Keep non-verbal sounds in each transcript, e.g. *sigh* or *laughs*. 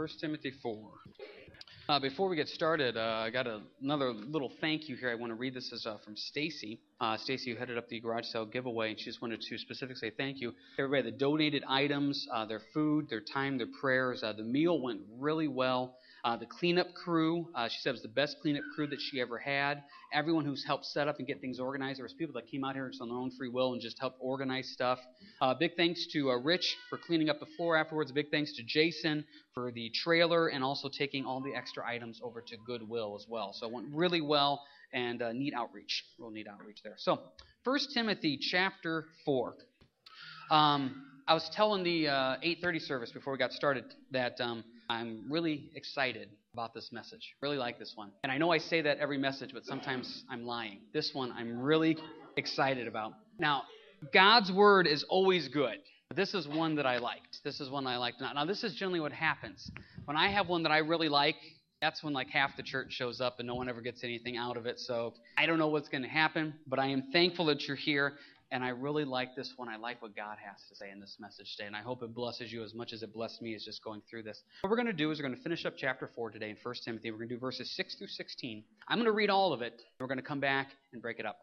1 Timothy 4. Uh, before we get started, uh, I got a, another little thank you here. I want to read this as, uh, from Stacy. Uh, Stacy, who headed up the garage sale giveaway, and she just wanted to specifically say thank you. Everybody, the donated items, uh, their food, their time, their prayers. Uh, the meal went really well. Uh, the cleanup crew, uh, she said was the best cleanup crew that she ever had. Everyone who's helped set up and get things organized. There was people that came out here just on their own free will and just helped organize stuff. Uh, big thanks to uh, Rich for cleaning up the floor afterwards. Big thanks to Jason for the trailer and also taking all the extra items over to Goodwill as well. So it went really well and uh, neat outreach. Real neat outreach there. So 1 Timothy chapter 4. Um, I was telling the uh, 8:30 service before we got started that um, I'm really excited about this message. Really like this one. And I know I say that every message, but sometimes I'm lying. This one I'm really excited about. Now, God's word is always good. This is one that I liked. This is one I liked. Now, this is generally what happens. When I have one that I really like, that's when like half the church shows up and no one ever gets anything out of it. So I don't know what's going to happen, but I am thankful that you're here. And I really like this one. I like what God has to say in this message today. And I hope it blesses you as much as it blessed me as just going through this. What we're going to do is we're going to finish up chapter 4 today in 1 Timothy. We're going to do verses 6 through 16. I'm going to read all of it. We're going to come back and break it up.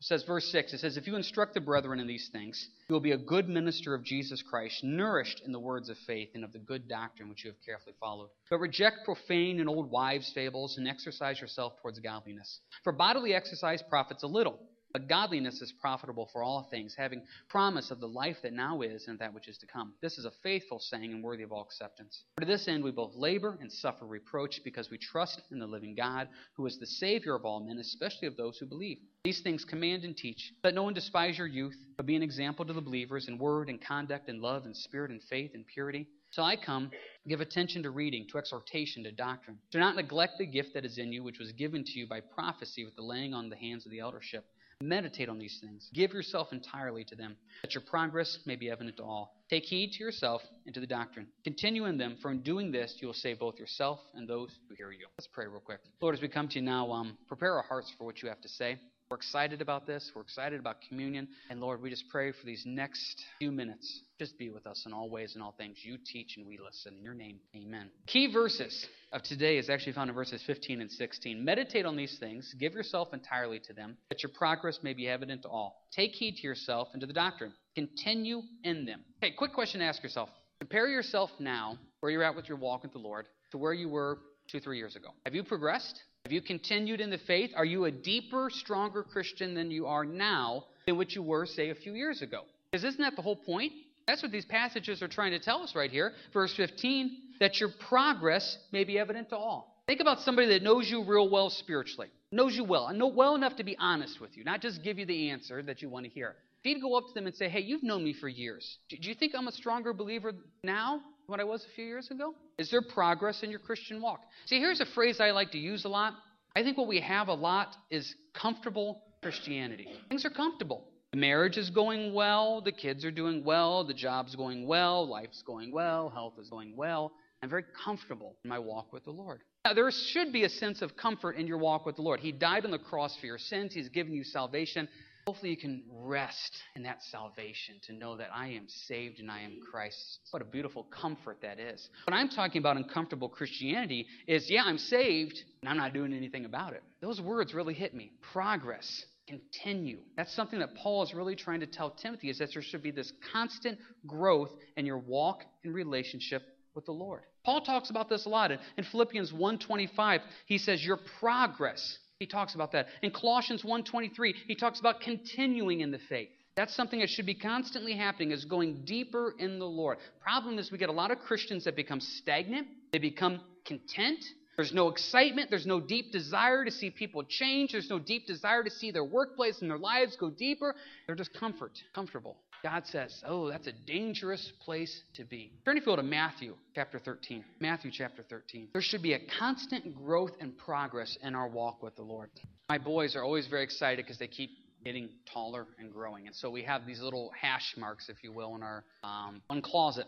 It says, verse 6, it says, If you instruct the brethren in these things, you will be a good minister of Jesus Christ, nourished in the words of faith and of the good doctrine which you have carefully followed. But reject profane and old wives' fables, and exercise yourself towards godliness. For bodily exercise profits a little but godliness is profitable for all things, having promise of the life that now is and that which is to come. This is a faithful saying and worthy of all acceptance. For to this end we both labor and suffer reproach, because we trust in the living God, who is the Savior of all men, especially of those who believe. These things command and teach. Let no one despise your youth, but be an example to the believers in word and conduct and love and spirit and faith and purity. So I come, give attention to reading, to exhortation, to doctrine. Do not neglect the gift that is in you, which was given to you by prophecy with the laying on the hands of the eldership. Meditate on these things. Give yourself entirely to them, that your progress may be evident to all. Take heed to yourself and to the doctrine. Continue in them, for in doing this you will save both yourself and those who hear you. Let's pray real quick. Lord, as we come to you now, um, prepare our hearts for what you have to say. We're excited about this. We're excited about communion. And Lord, we just pray for these next few minutes. Just be with us in all ways and all things. You teach and we listen. In your name, amen. Key verses of today is actually found in verses 15 and 16. Meditate on these things. Give yourself entirely to them, that your progress may be evident to all. Take heed to yourself and to the doctrine. Continue in them. Okay, quick question to ask yourself. Compare yourself now, where you're at with your walk with the Lord, to where you were two, three years ago. Have you progressed? Have you continued in the faith? Are you a deeper, stronger Christian than you are now than what you were, say, a few years ago? Because isn't that the whole point? That's what these passages are trying to tell us right here. Verse 15, that your progress may be evident to all. Think about somebody that knows you real well spiritually, knows you well, and know well enough to be honest with you, not just give you the answer that you want to hear. If you'd go up to them and say, Hey, you've known me for years. Do you think I'm a stronger believer now what I was a few years ago? Is there progress in your Christian walk? See, here's a phrase I like to use a lot. I think what we have a lot is comfortable Christianity. Things are comfortable. The marriage is going well, the kids are doing well, the job's going well, life's going well, health is going well. I'm very comfortable in my walk with the Lord. Now, there should be a sense of comfort in your walk with the Lord. He died on the cross for your sins, He's given you salvation. Hopefully, you can rest in that salvation to know that I am saved and I am Christ. What a beautiful comfort that is. What I'm talking about in comfortable Christianity is yeah, I'm saved and I'm not doing anything about it. Those words really hit me. Progress. Continue. That's something that Paul is really trying to tell Timothy is that there should be this constant growth in your walk and relationship with the Lord. Paul talks about this a lot. In Philippians 1:25, he says your progress he talks about that. In Colossians 1:23, he talks about continuing in the faith. That's something that should be constantly happening is going deeper in the Lord. Problem is we get a lot of Christians that become stagnant, they become content. There's no excitement, there's no deep desire to see people change, there's no deep desire to see their workplace and their lives go deeper. They're just comfort, comfortable. God says, oh, that's a dangerous place to be. Turn if you will to Matthew chapter 13. Matthew chapter 13. There should be a constant growth and progress in our walk with the Lord. My boys are always very excited because they keep getting taller and growing. And so we have these little hash marks, if you will, in our um, one closet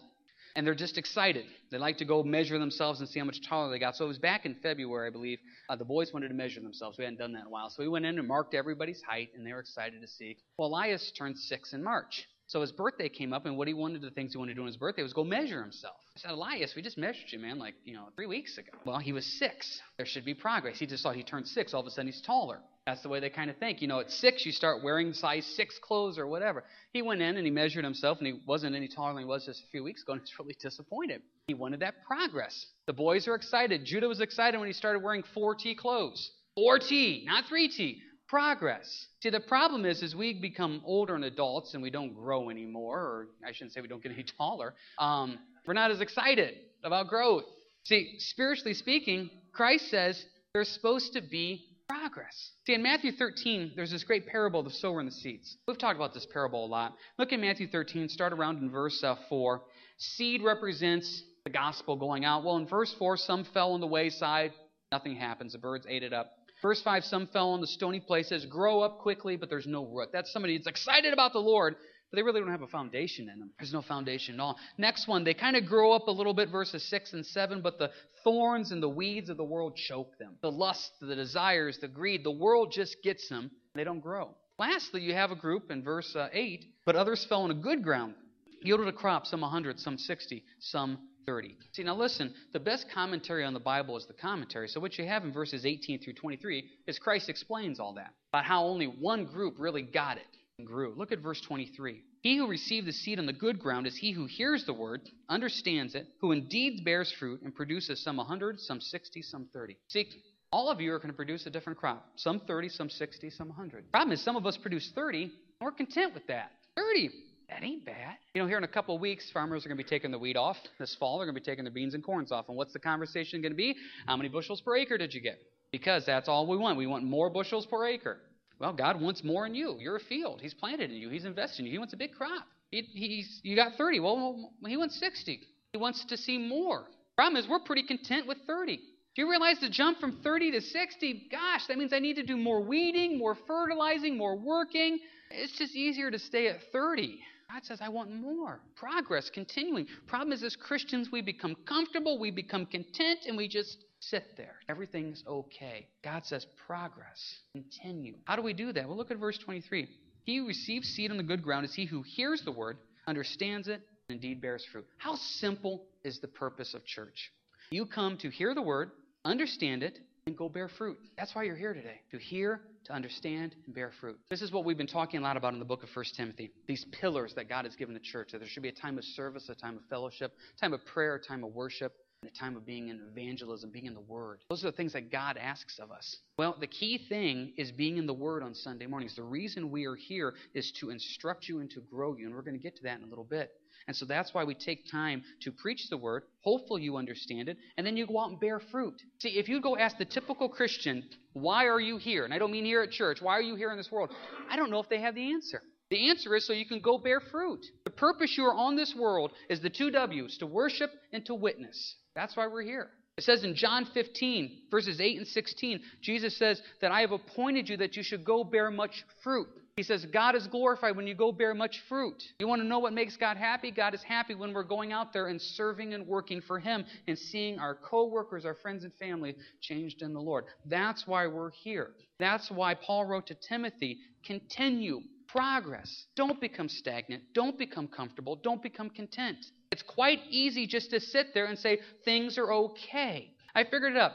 and they're just excited. They like to go measure themselves and see how much taller they got. So it was back in February, I believe. Uh, the boys wanted to measure themselves. We hadn't done that in a while. So we went in and marked everybody's height, and they were excited to see. Well, Elias turned six in March. So his birthday came up, and what he wanted, the things he wanted to do on his birthday was go measure himself. I said, Elias, we just measured you, man, like, you know, three weeks ago. Well, he was six. There should be progress. He just thought he turned six. All of a sudden, he's taller. That's the way they kind of think. You know, at six, you start wearing size six clothes or whatever. He went in and he measured himself, and he wasn't any taller than he was just a few weeks ago, and he's *laughs* really disappointed. He wanted that progress. The boys are excited. Judah was excited when he started wearing 4T clothes. 4T, not 3T progress. See, the problem is, as we become older and adults and we don't grow anymore, or I shouldn't say we don't get any *laughs* taller, um, we're not as excited about growth. See, spiritually speaking, Christ says there's supposed to be progress. See, in Matthew 13, there's this great parable of the sower and the seeds. We've talked about this parable a lot. Look at Matthew 13, start around in verse uh, 4. Seed represents the gospel going out. Well, in verse 4, some fell on the wayside, nothing happens. The birds ate it up. Verse 5 Some fell on the stony places, grow up quickly, but there's no root. That's somebody that's excited about the Lord, but they really don't have a foundation in them. There's no foundation at all. Next one, they kind of grow up a little bit, verses 6 and 7, but the thorns and the weeds of the world choke them. The lust, the desires, the greed, the world just gets them. They don't grow. Lastly, you have a group in verse uh, 8, but others fell on a good ground, yielded a crop, some 100, some 60, some 30. See, now listen, the best commentary on the Bible is the commentary. So, what you have in verses 18 through 23 is Christ explains all that about how only one group really got it and grew. Look at verse 23. He who received the seed on the good ground is he who hears the word, understands it, who indeed bears fruit and produces some 100, some 60, some 30. See, all of you are going to produce a different crop. Some 30, some 60, some 100. Problem is, some of us produce 30, and we're content with that. 30. That ain't bad. You know, here in a couple of weeks, farmers are going to be taking the wheat off. This fall, they're going to be taking the beans and corns off. And what's the conversation going to be? How many bushels per acre did you get? Because that's all we want. We want more bushels per acre. Well, God wants more in you. You're a field. He's planted in you. He's invested in you. He wants a big crop. He, he's, you got 30. Well, he wants 60. He wants to see more. Problem is, we're pretty content with 30. Do you realize the jump from 30 to 60? Gosh, that means I need to do more weeding, more fertilizing, more working. It's just easier to stay at 30. God says, I want more. Progress, continuing. Problem is, as Christians, we become comfortable, we become content, and we just sit there. Everything's okay. God says, progress, continue. How do we do that? Well, look at verse 23. He who receives seed on the good ground is he who hears the word, understands it, and indeed bears fruit. How simple is the purpose of church? You come to hear the word, understand it, and go bear fruit. That's why you're here today, to hear, to understand, and bear fruit. This is what we've been talking a lot about in the book of 1 Timothy. These pillars that God has given the church. That there should be a time of service, a time of fellowship, a time of prayer, a time of worship, and a time of being in evangelism, being in the Word. Those are the things that God asks of us. Well, the key thing is being in the Word on Sunday mornings. The reason we are here is to instruct you and to grow you, and we're going to get to that in a little bit. And so that's why we take time to preach the word. Hopefully you understand it. And then you go out and bear fruit. See, if you go ask the typical Christian, why are you here? And I don't mean here at church. Why are you here in this world? I don't know if they have the answer. The answer is so you can go bear fruit. The purpose you are on this world is the two W's to worship and to witness. That's why we're here. It says in John 15, verses 8 and 16, Jesus says that I have appointed you that you should go bear much fruit. He says, God is glorified when you go bear much fruit. You want to know what makes God happy? God is happy when we're going out there and serving and working for Him and seeing our co-workers, our friends and family changed in the Lord. That's why we're here. That's why Paul wrote to Timothy, continue, progress. Don't become stagnant. Don't become comfortable. Don't become content. It's quite easy just to sit there and say, things are okay. I figured it out.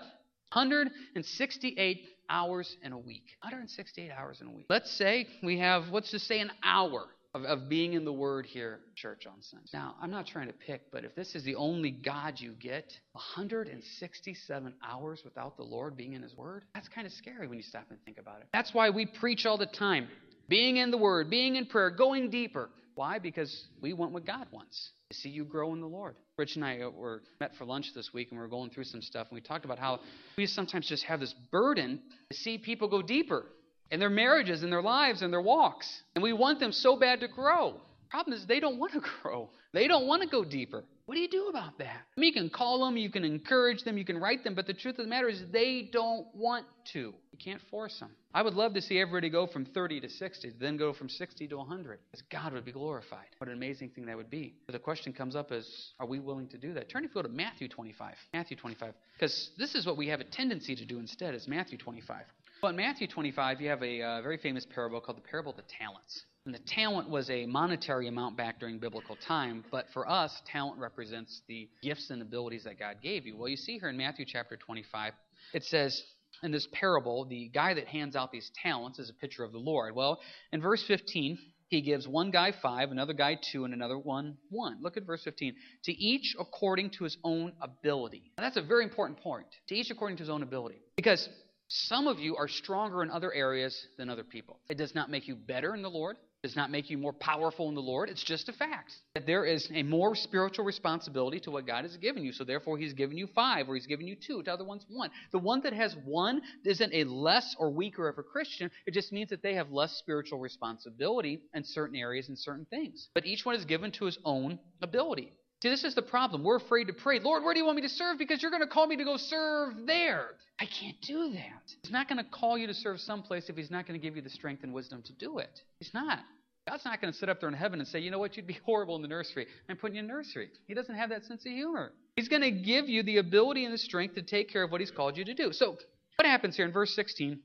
168 hours in a week. 168 hours in a week. Let's say we have, let's just say, an hour of, of being in the Word here, church on Sunday. Now, I'm not trying to pick, but if this is the only God you get, 167 hours without the Lord being in His Word, that's kind of scary when you stop and think about it. That's why we preach all the time being in the Word, being in prayer, going deeper. Why? Because we want what God wants to see you grow in the Lord. Rich and I uh, were met for lunch this week, and we were going through some stuff, and we talked about how we sometimes just have this burden to see people go deeper in their marriages, in their lives, in their walks, and we want them so bad to grow. Problem is, they don't want to *laughs* grow. They don't want to go deeper. What do you do about that? I mean, you can call them, you can encourage them, you can write them, but the truth of the matter is they don't want to. You can't force them. I would love to see everybody go from 30 to 60, then go from 60 to 100, because God would be glorified. What an amazing thing that would be. But the question comes up is, are we willing to do that? Turn if you go to Matthew 25. Matthew 25. Because this is what we have a tendency to do instead, is Matthew 25. Well, in Matthew 25, you have a uh, very famous parable called the parable of the talents. And the talent was a monetary amount back during biblical time, but for us, talent represents the gifts and abilities that God gave you. Well, you see here in Matthew chapter 25, it says, in this parable, the guy that hands out these talents is a picture of the Lord. Well, in verse 15, he gives one guy five, another guy two, and another one one. Look at verse 15. To each according to his own ability. Now, that's a very important point. To each according to his own ability. Because some of you are stronger in other areas than other people. It does not make you better in the Lord does not make you more powerful in the Lord. It's just a fact that there is a more spiritual responsibility to what God has given you. So therefore, He's given you five, or He's given you two. To other ones, one. The one that has one isn't a less or weaker of a Christian. It just means that they have less spiritual responsibility in certain areas and certain things. But each one is given to his own ability. See, this is the problem. We're afraid to pray, Lord, where do you want me to serve? Because you're going to call me to go serve there. I can't do that. He's not going to call you to serve someplace if He's not going to give you the strength and wisdom to do it. He's not. God's not going to sit up there in heaven and say, you know what, you'd be *laughs* horrible in the nursery. I'm putting you in nursery. He doesn't have that sense of humor. He's going to give you the ability and the strength to take care of what He's called you to do. So, what happens here in verse 16?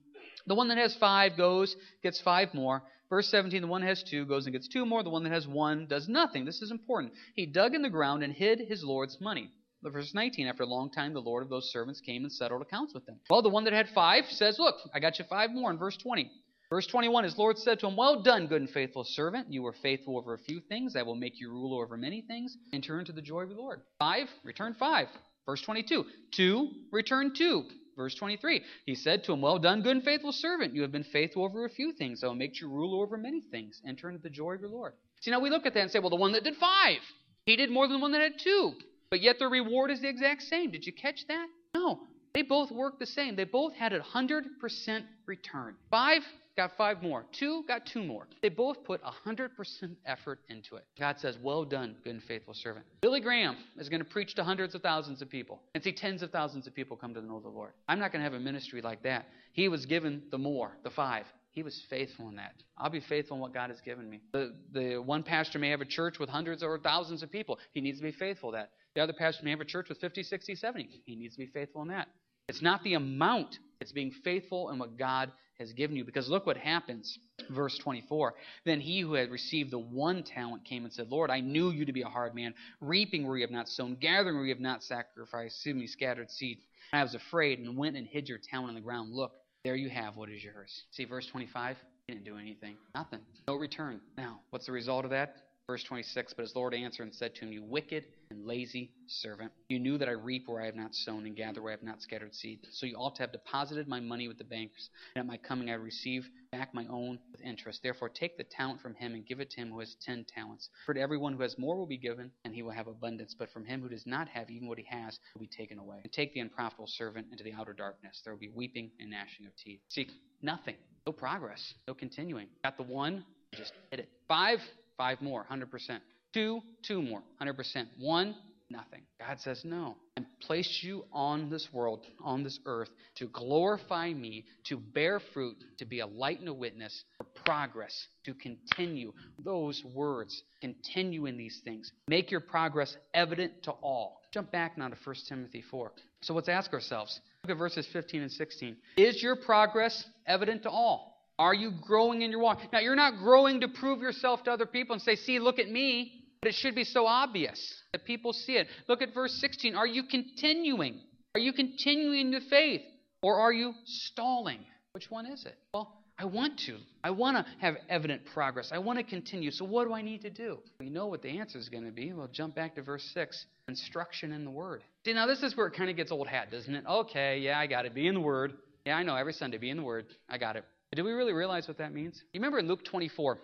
The one that has five goes, gets five more. Verse 17, the one that has two goes and gets two more. The one that has one does nothing. This is important. He dug in the ground and hid his Lord's money. Verse 19, after a long time, the Lord of those servants came and settled accounts with them. Well, the one that had five says, Look, I got you five more in verse 20. Verse 21 His Lord said to him, Well done, good and faithful servant. You were faithful over a few things. I will make you ruler over many things. And enter into the joy of the Lord. Five, return five. Verse 22. Two, return two. Verse 23, he said to him, Well done, good and faithful servant. You have been faithful over a few things. I will make you ruler over many things. Enter into the joy of your Lord. See, now we look at that and say, Well, the one that did five, he did more than the one that had two. But yet the reward is the exact same. Did you catch that? No. They both worked the same. They both had a 100% return. Five got five more. Two got two more. They both put 100% effort into it. God says, Well done, good and faithful servant. Billy Graham is going to preach to hundreds of thousands of people and see tens of thousands of people come to know the Lord. I'm not going to have a ministry like that. He was given the more, the five. He was faithful in that. I'll be faithful in what God has given me. The, the one pastor may have a church with hundreds or thousands of people. He needs to be faithful that. The other pastor may have a church with 50, 60, 70. He needs to be faithful in that. It's not the amount, it's being faithful in what God has given you. Because look what happens. Verse 24. Then he who had received the one talent came and said, Lord, I knew you to be a hard man, reaping where you have not sown, gathering where you have not sacrificed, excuse me, scattered seed. I was afraid and went and hid your talent in the ground. Look, there you have what is yours. See verse 25? He didn't do anything. Nothing. No return. Now, what's the result of that? Verse 26 But his Lord answered and said to him, You wicked and lazy servant, you knew that I reap where I have not sown and gather where I have not scattered seed. So you ought to have deposited my money with the bankers, and at my coming I receive back my own with interest. Therefore, take the talent from him and give it to him who has ten talents. For to everyone who has more will be given, and he will have abundance. But from him who does not have even what he has will be taken away. And take the unprofitable servant into the outer darkness. There will be weeping and gnashing of teeth. See, nothing. No progress. No continuing. Got the one, just hit it. Five, Five more, 100%. Two, two more, 100%. One, nothing. God says, No. I placed you on this world, on this earth, to glorify me, to bear fruit, to be a light and a witness, for progress, to continue. Those words, continue in these things. Make your progress evident to all. Jump back now to 1 Timothy 4. So let's ask ourselves. Look at verses 15 and 16. Is your progress evident to all? Are you growing in your walk? Now, you're not growing to prove yourself to other people and say, see, look at me. But it should be so obvious that people see it. Look at verse 16. Are you continuing? Are you continuing the faith? Or are you stalling? Which one is it? Well, I want to. I want to have evident progress. I want to continue. So, what do I need to do? We know what the answer is going to be. We'll jump back to verse 6 instruction in the Word. See, now this is where it kind of gets old hat, doesn't it? Okay, yeah, I got it. Be in the Word. Yeah, I know. Every Sunday, be in the Word. I got it. Do we really realize what that means? You remember in Luke 24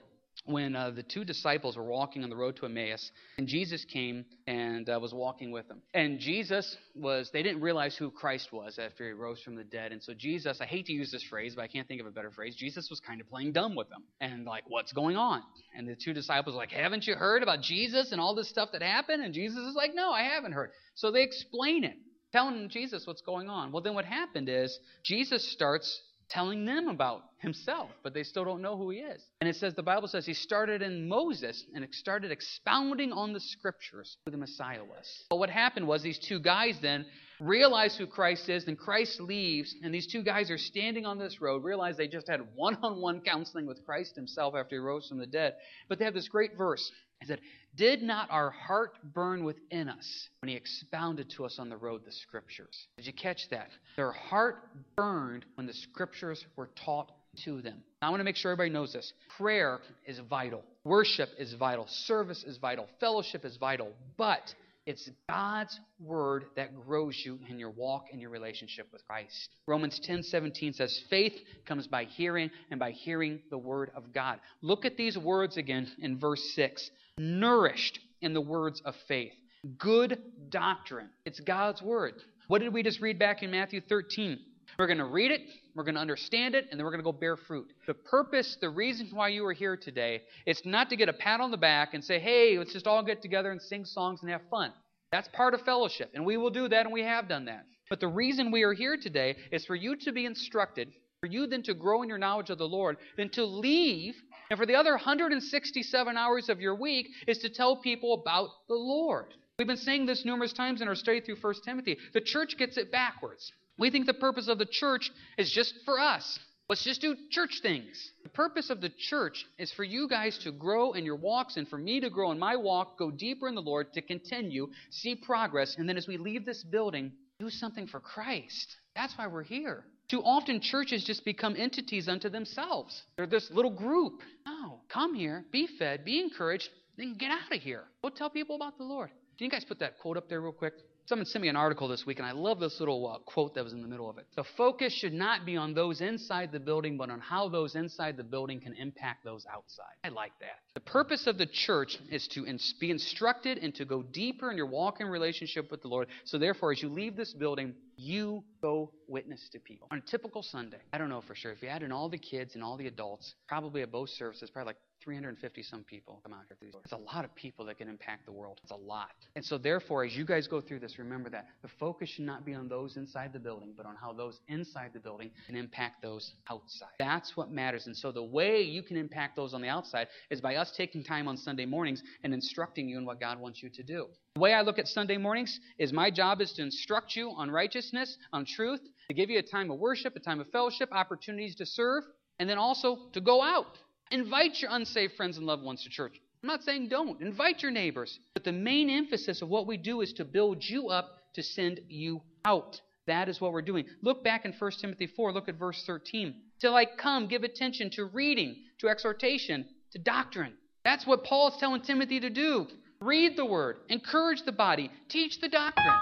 when uh, the two disciples were walking on the road to Emmaus, and Jesus came and uh, was walking with them. And Jesus was, they didn't realize who Christ was after he rose from the dead. And so Jesus, I hate to use this phrase, but I can't think of a better phrase. Jesus was kind of playing dumb with them and like, what's going on? And the two disciples were like, haven't you heard about Jesus and all this stuff that happened? And Jesus is like, no, I haven't heard. So they explain it telling Jesus what's going on. Well, then what happened is Jesus starts telling them about himself, but they still don't know who he is. And it says, the Bible says he started in Moses and started expounding on the scriptures who the Messiah was. But what happened was these two guys then realize who Christ is, then Christ leaves, and these two guys are standing on this road, realize they just had one on one counseling with Christ himself after he rose from the dead. But they have this great verse. He said, Did not our heart burn within us when he expounded to us on the road the scriptures? Did you catch that? Their heart burned when the scriptures were taught to them. I want to make sure everybody knows this. Prayer is vital, worship is vital, service is vital, fellowship is vital, but it's God's word that grows you in your walk and your relationship with Christ. Romans 10:17 says faith comes by hearing and by hearing the word of God. Look at these words again in verse 6. Nourished in the words of faith. Good doctrine. It's God's word. What did we just read back in Matthew 13? We're going to read it, we're going to understand it, and then we're going to go bear fruit. The purpose, the reason why you are here today, is not to get a pat on the back and say, hey, let's just all get together and sing songs and have fun. That's part of fellowship, and we will do that, and we have done that. But the reason we are here today is for you to be instructed, for you then to grow in your knowledge of the Lord, then to leave, and for the other 167 hours of your week is to tell people about the Lord. We've been saying this numerous times in our study through 1 Timothy. The church gets it backwards. We think the purpose of the church is just for us. Let's just do church things. The purpose of the church is for you guys to grow in your walks and for me to grow in my walk, go deeper in the Lord, to continue, see progress, and then as we leave this building, do something for Christ. That's why we're here. Too often, churches just become entities unto themselves. They're this little group. No, come here, be fed, be encouraged, then get out of here. Go tell people about the Lord. Can you guys put that quote up there real quick? Someone sent me an article this week, and I love this little uh, quote that was in the middle of it. The focus should not be on those inside the building, but on how those inside the building can impact those outside. I like that. The purpose of the church is to ins- be instructed and to go deeper in your walk in relationship with the Lord. So, therefore, as you leave this building, you go witness to people. On a typical Sunday, I don't know for sure, if you add in all the kids and all the adults, probably at both services, probably like 350 some people come out here through these. It's a lot of people that can impact the world. It's a lot. And so, therefore, as you guys go through this, remember that the focus should not be on those inside the building, but on how those inside the building can impact those outside. That's what matters. And so, the way you can impact those on the outside is by us taking time on Sunday mornings and instructing you in what God wants you to do. The way I look at Sunday mornings is my job is to instruct you on righteousness, on truth, to give you a time of worship, a time of fellowship, opportunities to serve, and then also to go out. Invite your unsaved friends and loved ones to church. I'm not saying don't. Invite your neighbors. But the main emphasis of what we do is to build you up to send you out. That is what we're doing. Look back in 1 Timothy 4, look at verse 13. Till I come, give attention to reading, to exhortation, to doctrine. That's what Paul is telling Timothy to do. Read the word, encourage the body, teach the doctrine.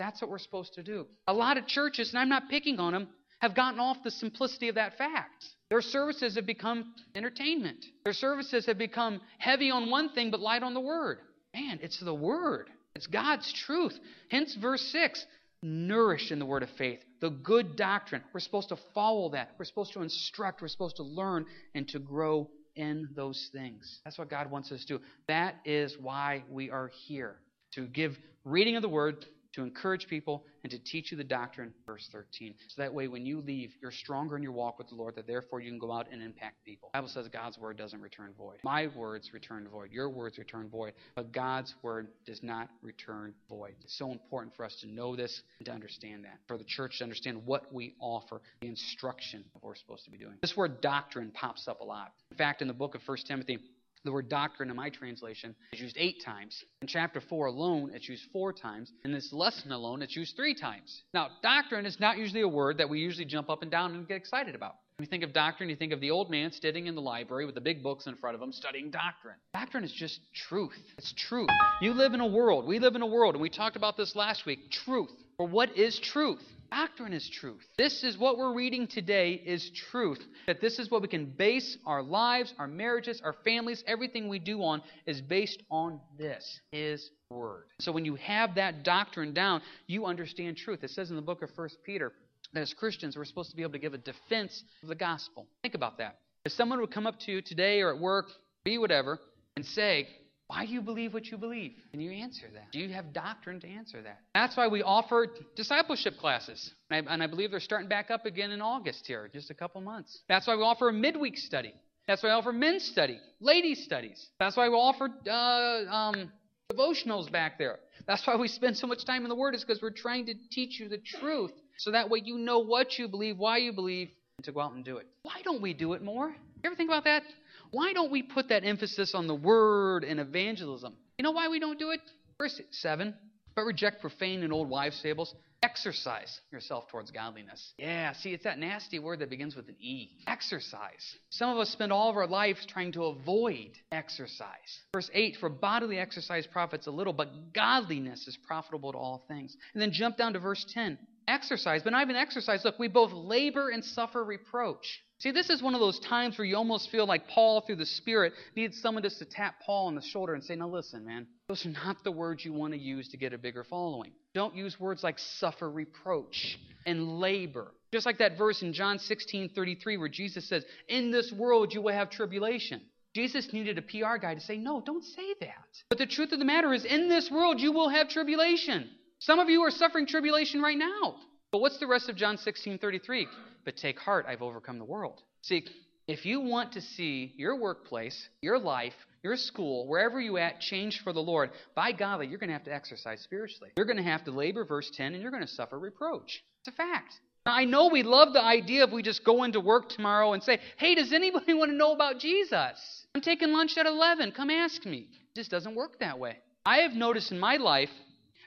That's what we're supposed to do. A lot of churches, and I'm not picking on them, have gotten off the simplicity of that fact. Their services have become entertainment. Their services have become heavy on one thing but light on the word. Man, it's the word. It's God's truth. Hence, verse 6 nourished in the word of faith, the good doctrine. We're supposed to follow that. We're supposed to instruct. We're supposed to learn and to grow in those things. That's what God wants us to do. That is why we are here to give reading of the word, to encourage people, and to teach you the doctrine, verse 13. So that way, when you leave, you're stronger in your walk with the Lord, that therefore you can go out and impact people. The Bible says God's word doesn't return void. My words return void. Your words return void. But God's word does not return void. It's so important for us to know this and to understand that. For the church to understand what we offer, the instruction of what we're supposed to be doing. This word doctrine pops up a lot. In fact, in the book of 1 Timothy, the word doctrine in my translation is used eight times. In chapter 4 alone, it's used four times. In this lesson alone, it's used three times. Now, doctrine is not usually a word that we usually jump up and down and get excited about. When you think of doctrine, you think of the old man sitting in the library with the big books in front of him studying doctrine. Doctrine is just truth. It's truth. You live in a world. We live in a world, and we talked about this last week truth. Or what is truth? Doctrine is truth. This is what we're reading today is truth. That this is what we can base our lives, our marriages, our families, everything we do on is based on this, His Word. So when you have that doctrine down, you understand truth. It says in the book of 1 Peter that as Christians we're supposed to be able to give a defense of the gospel. Think about that. If someone would come up to you today or at work, be whatever, and say, why do you believe what you believe? Can you answer that? Do you have doctrine to answer that? That's why we offer discipleship classes. And I, and I believe they're starting back up again in August here, just a couple months. That's why we offer a midweek study. That's why we offer men's study, ladies' studies. That's why we offer uh, um, Devotionals back there. That's why we spend so much time in the Word, is because we're trying to teach you the truth. So that way you know what you believe, why you believe, and to go out and do it. Why don't we do it more? You ever think about that? Why don't we put that emphasis on the Word and evangelism? You know why we don't do it? Verse 7 But reject profane and old wives' fables Exercise yourself towards godliness. Yeah, see, it's that nasty word that begins with an E. Exercise. Some of us spend all of our lives trying to avoid exercise. Verse 8 For bodily exercise profits a little, but godliness is profitable to all things. And then jump down to verse 10. Exercise, but not even exercise. Look, we both labor and suffer reproach. See, this is one of those times where you almost feel like Paul, through the Spirit, needs someone just to tap Paul on the shoulder and say, Now listen, man, those are not the words you want to use to get a bigger following. Don't use words like suffer reproach and labor. Just like that verse in John 16 33, where Jesus says, In this world you will have tribulation. Jesus needed a PR guy to say, No, don't say that. But the truth of the matter is, in this world you will have tribulation. Some of you are suffering tribulation right now. But what's the rest of John 16 33? But take heart, I've overcome the world. See, if you want to see your workplace, your life, your school, wherever you at, change for the Lord, by golly, you're going to have to exercise spiritually. You're going to have to labor, verse 10, and you're going to suffer reproach. It's a fact. Now, I know we love the idea of we just go into work tomorrow and say, hey, does anybody *laughs* want to know about Jesus? I'm taking lunch at 11. Come ask me. It just doesn't work that way. I have noticed in my life,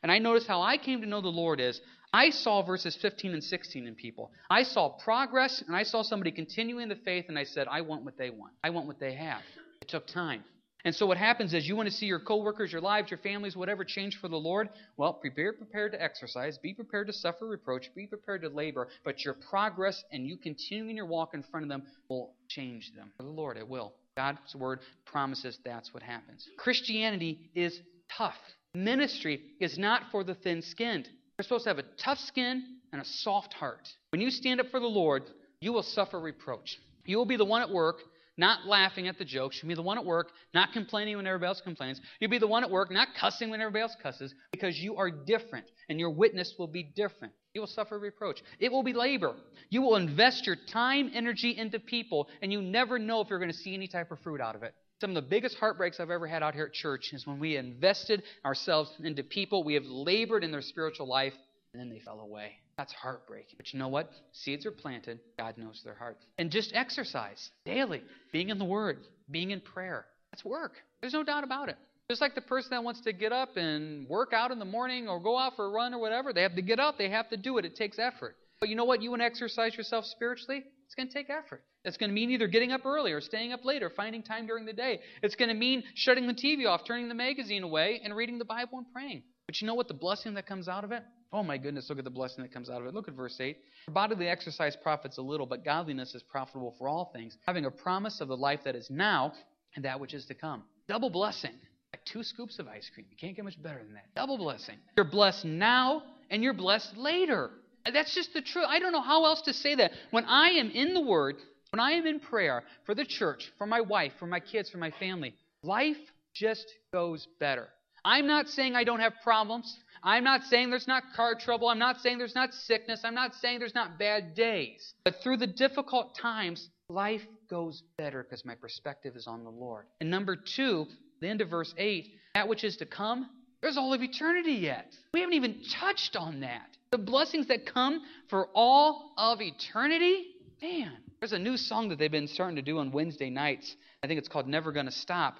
and I noticed how I came to know the Lord is I saw verses 15 and 16 in people. I saw progress, and I saw somebody continuing the faith, and I said, I want what they want. I want what they have. It took time. And so what happens is you want to see your coworkers, your lives, your families, whatever change for the Lord. Well, prepare prepared to exercise, be prepared to suffer reproach, be prepared to labor, but your progress and you continuing your walk in front of them will change them. For the Lord, it will. God's word promises that's what happens. Christianity is tough. Ministry is not for the thin skinned. You're supposed to have a tough skin and a soft heart. When you stand up for the Lord, you will suffer reproach. You will be the one at work not laughing at the jokes. You'll be the one at work not complaining when everybody else complains. You'll be the one at work not cussing when everybody else cusses because you are different and your witness will be different. You will suffer reproach. It will be labor. You will invest your time, energy into people, and you never know if you're going to see any type of fruit out of it. Some of the biggest heartbreaks I've ever had out here at church is when we invested ourselves into people. We have labored in their spiritual life, and then they fell away. That's heartbreaking. But you know what? Seeds are planted. God knows their heart. And just exercise daily, being in the Word, being in prayer. That's work. There's no doubt about it. Just like the person that wants to get up and work out in the morning or go out for a run or whatever, they have to get up, they have to do it. It takes effort. But you know what? You want to exercise yourself spiritually? It's going to take effort. It's going to mean either getting up early or staying up later, finding time during the day. It's going to mean shutting the TV off, turning the magazine away, and reading the Bible and praying. But you know what the blessing that comes out of it? Oh my goodness, look at the blessing that comes out of it. Look at verse 8. For bodily exercise profits a little, but godliness is profitable for all things, having a promise of the life that is now and that which is to come. Double blessing. Like two scoops of ice cream. You can't get much better than that. Double blessing. You're blessed now and you're blessed later. That's just the truth. I don't know how else to say that. When I am in the Word, when I am in prayer for the church, for my wife, for my kids, for my family, life just goes better. I'm not saying I don't have problems. I'm not saying there's not car trouble. I'm not saying there's not sickness. I'm not saying there's not bad days. But through the difficult times, life goes better because my perspective is on the Lord. And number two, the end of verse 8, that which is to come, there's all of eternity yet. We haven't even touched on that. The blessings that come for all of eternity. Man, there's a new song that they've been starting to do on Wednesday nights. I think it's called Never Gonna Stop.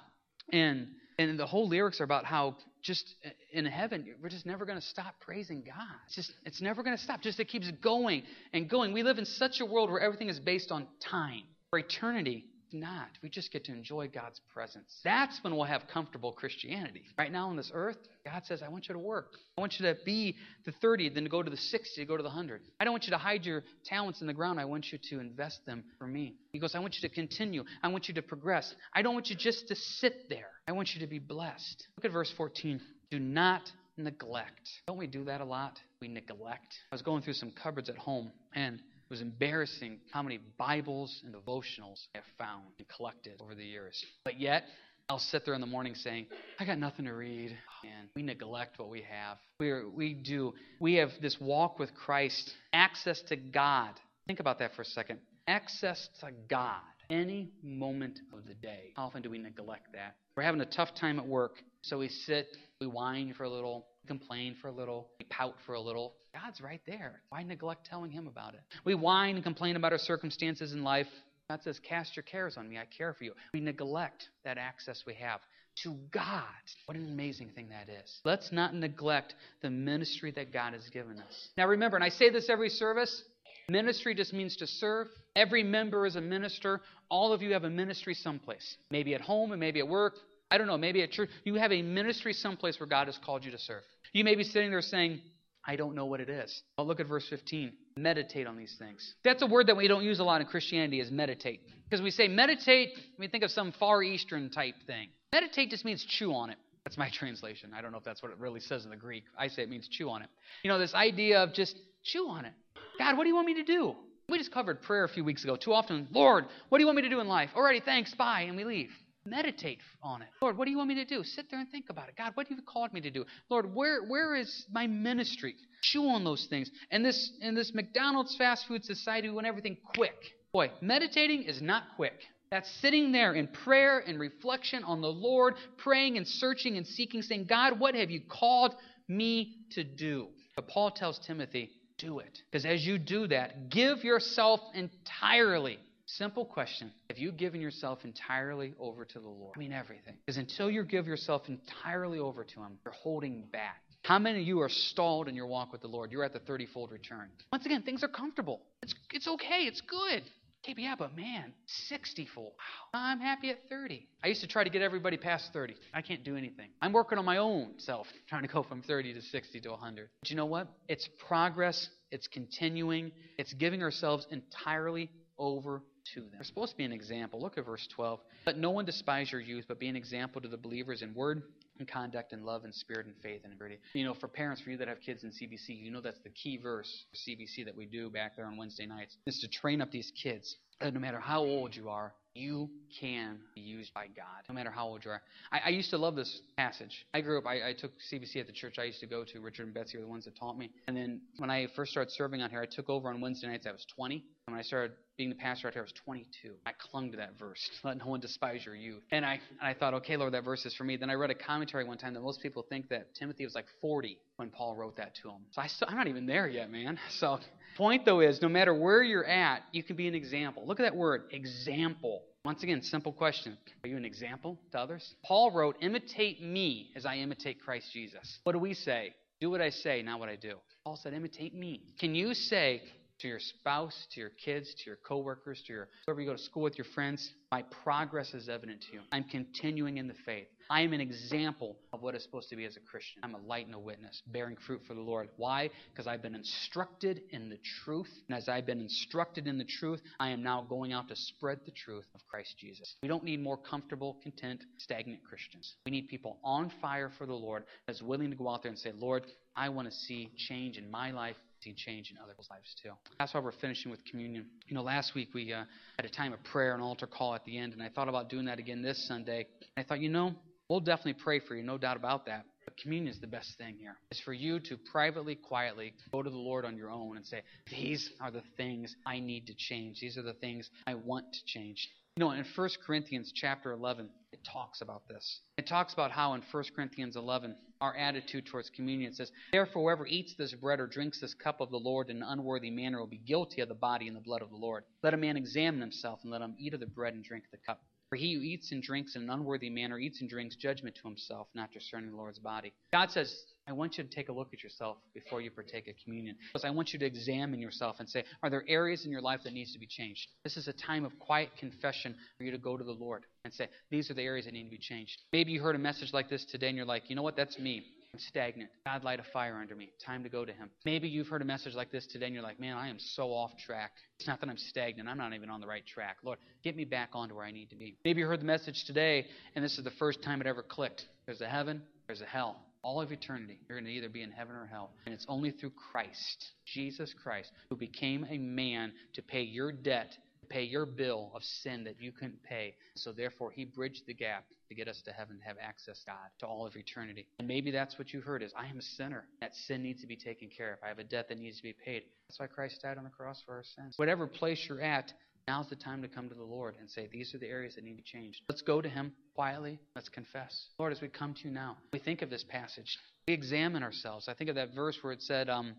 And and the whole lyrics are about how just in heaven we're just never going to stop praising God. It's just it's never going to stop. Just it keeps going and going. We live in such a world where everything is based on time. For eternity, not. We just get to enjoy God's presence. That's when we'll have comfortable Christianity. Right now on this earth, God says, I want you to work. I want you to be the 30, then to go to the 60, to go to the 100. I don't want you to hide your talents in the ground. I want you to invest them for me. He goes, I want you to continue. I want you to progress. I don't want you just to sit there. I want you to be blessed. Look at verse 14. Do not neglect. Don't we do that a lot? We neglect. I was going through some cupboards at home, and was embarrassing how many Bibles and devotionals I have found and collected over the years. But yet, I'll sit there in the morning saying, I got nothing to read. And we neglect what we have. We, are, we do. We have this walk with Christ, access to God. Think about that for a second. Access to God any moment of the day. How often do we neglect that? We're having a tough time at work. So we sit, we whine for a little, complain for a little, we pout for a little. God's right there. Why neglect telling Him about it? We whine and complain about our circumstances in life. God says, Cast your cares on me. I care for you. We neglect that access we have to God. What an amazing thing that is. Let's not neglect the ministry that God has given us. Now remember, and I say this every service ministry just means to serve. Every member is a minister. All of you have a ministry someplace. Maybe at home and maybe at work. I don't know, maybe at church. You have a ministry someplace where God has called you to serve. You may be sitting there saying, I don't know what it is. Well, look at verse 15. Meditate on these things. That's a word that we don't use a lot in Christianity is meditate. Because we say meditate, we think of some Far Eastern type thing. Meditate just means chew on it. That's my *laughs* translation. I don't know if that's what it really says in the Greek. I say it means chew on it. You know, this idea of just chew on it. God, what do you want me to do? We just covered prayer a few weeks ago. Too often, Lord, what do you want me to do in life? Alrighty, thanks, bye, and we leave. Meditate on it. Lord, what do you want me to do? Sit there and think about it. God, what have you called me to do? Lord, where where is my ministry? Chew on those things. And this in this McDonald's fast food society, we want everything quick. Boy, meditating is not quick. That's sitting there in prayer and reflection on the Lord, praying and searching and seeking, saying, God, what have you called me to do? But Paul tells Timothy, do it. Because as you do that, give yourself entirely. Simple question. Have you given yourself entirely over to the Lord? I mean, everything. Because until you give yourself entirely over to Him, you're holding back. How many of you are stalled in your walk with the Lord? You're at the 30 fold return. Once again, things are comfortable. It's, it's okay. It's good. Okay, but yeah, but man, 60 fold. Wow. I'm happy at 30. I used to try to get everybody past 30. I can't do anything. I'm working on my own self, *laughs* trying to go from 30 to 60 to 100. But you know what? It's progress, it's continuing, it's giving ourselves entirely over to them. We're supposed to be an example. Look at verse 12. Let no one despise your youth, but be an example to the believers in word and conduct and love and spirit and faith and integrity. You know, for parents, for you that have kids in CBC, you know that's the key verse for CBC that we do back there on Wednesday nights is to train up these kids. No matter how old you are, you can be used by God, no matter how old you are. I, I used to love this passage. I grew up, I, I, took CBC at the church I used to go to. Richard and Betsy were the ones that taught me. And then when I first started serving on here, I took over on Wednesday nights. I was 20. When I started being the pastor out here, I was 22. I clung to that verse, *laughs* let no one despise your youth. And I, and I thought, okay, Lord, that verse is for me. Then I read a commentary one time that most people think that Timothy was like 40 when Paul wrote that to him. So I still, I'm not even there yet, man. *laughs* So point though is, no matter where you're at, you can be an example. Look at that word, example. Once again, simple question. Are you an example to others? Paul wrote, Imitate me as I imitate Christ Jesus. What do we say? Do what I say, not what I do. Paul said, Imitate me. Can you say to your spouse, to your kids, to your coworkers, to your whoever you go to school with, your friends, my progress is evident to you. I'm continuing in the faith. I am an example of what it's supposed to be as a Christian. I'm a light and a witness, bearing fruit for the Lord. Why? Because I've been instructed in the truth. And as I've been instructed in the truth, I am now going out to spread the truth of Christ Jesus. We don't need more comfortable, content, stagnant Christians. We need people on fire for the Lord that's willing to go out there and say, Lord, I want to see change in my life see change in other people's lives too. That's why we're finishing with communion. You know, last week we uh, had a time of prayer, an altar call at the end, and I thought about doing that again this Sunday. And I thought, you know, we'll definitely pray for you, no doubt about that. But communion is the best thing here. It's for you to privately, quietly go to the Lord on your own and say, These are the things I need to change. These are the things I want to change. You know, in 1 Corinthians chapter 11, it talks about this. It talks about how in 1 Corinthians 11, our attitude towards communion says, Therefore, whoever eats this bread or drinks this cup of the Lord in an unworthy manner will be guilty of the body and the blood of the Lord. Let a man examine himself, and let him eat of the bread and drink of the cup. For he who eats and drinks in an unworthy manner eats and drinks judgment to himself, not discerning the Lord's body. God says, I want you to take a look at yourself before you partake of communion. Because I want you to examine yourself and say, are there areas in your life that needs to be changed? This is a time of quiet confession for you to go to the Lord and say, these are the areas that need to be changed. Maybe you heard a message like this today and you're like, you know what, that's me. I'm stagnant. God light a fire under me. Time to go to Him. Maybe you've heard a message like this today and you're like, man, I am so off track. It's not that I'm stagnant. I'm not even on the right track. Lord, get me back onto where I need to be. Maybe you heard the message today and this is the first time it ever clicked. There's a heaven, there's a hell. All of eternity, you're going to either be in heaven or hell. And it's only through Christ, Jesus Christ, who became a man to pay your debt pay your bill of sin that you couldn't pay. So therefore, he bridged the gap to get us to heaven, to have access to God, to all of eternity. And maybe that's what you heard is, I am a sinner. That sin needs to be taken care of. I have a debt that needs to be paid. That's why Christ died on the cross for our sins. Whatever place you're at, Now's the time to come to the Lord and say, These are the areas that need to be changed. Let's go to Him quietly. Let's confess. Lord, as we come to you now, we think of this passage. We examine ourselves. I think of that verse where it said, um,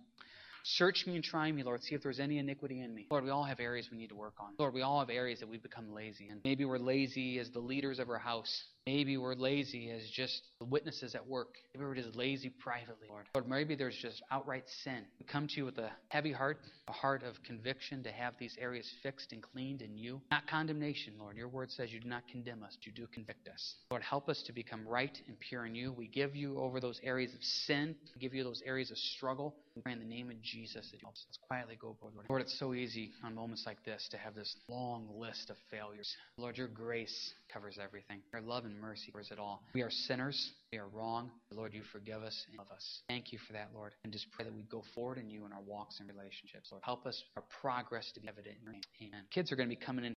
Search me and try me, Lord. See if there's any iniquity in me. Lord, we all have areas we need to work on. Lord, we all have areas that we've become lazy in. Maybe we're lazy as the leaders of our house. Maybe we're lazy as just witnesses at work. Maybe we're just lazy privately, Lord. Lord, maybe there's just outright sin. We come to you with a heavy heart, a heart of conviction to have these areas fixed and cleaned in you. Not condemnation, Lord. Your word says you do not condemn us, you do convict us. Lord, help us to become right and pure in you. We give you over those areas of sin, we give you those areas of struggle. We pray in the name of Jesus that you help us. Quietly go, Lord. Lord, it's so easy on moments like this to have this long list of failures. Lord, your grace covers everything. Your love and mercy covers it all. We are sinners. We are wrong. Lord, you forgive us and love us. Thank you for that, Lord. And just pray that we go forward in you in our walks and relationships. Lord, help us, our progress to be evident. Amen. Kids are going to be coming in.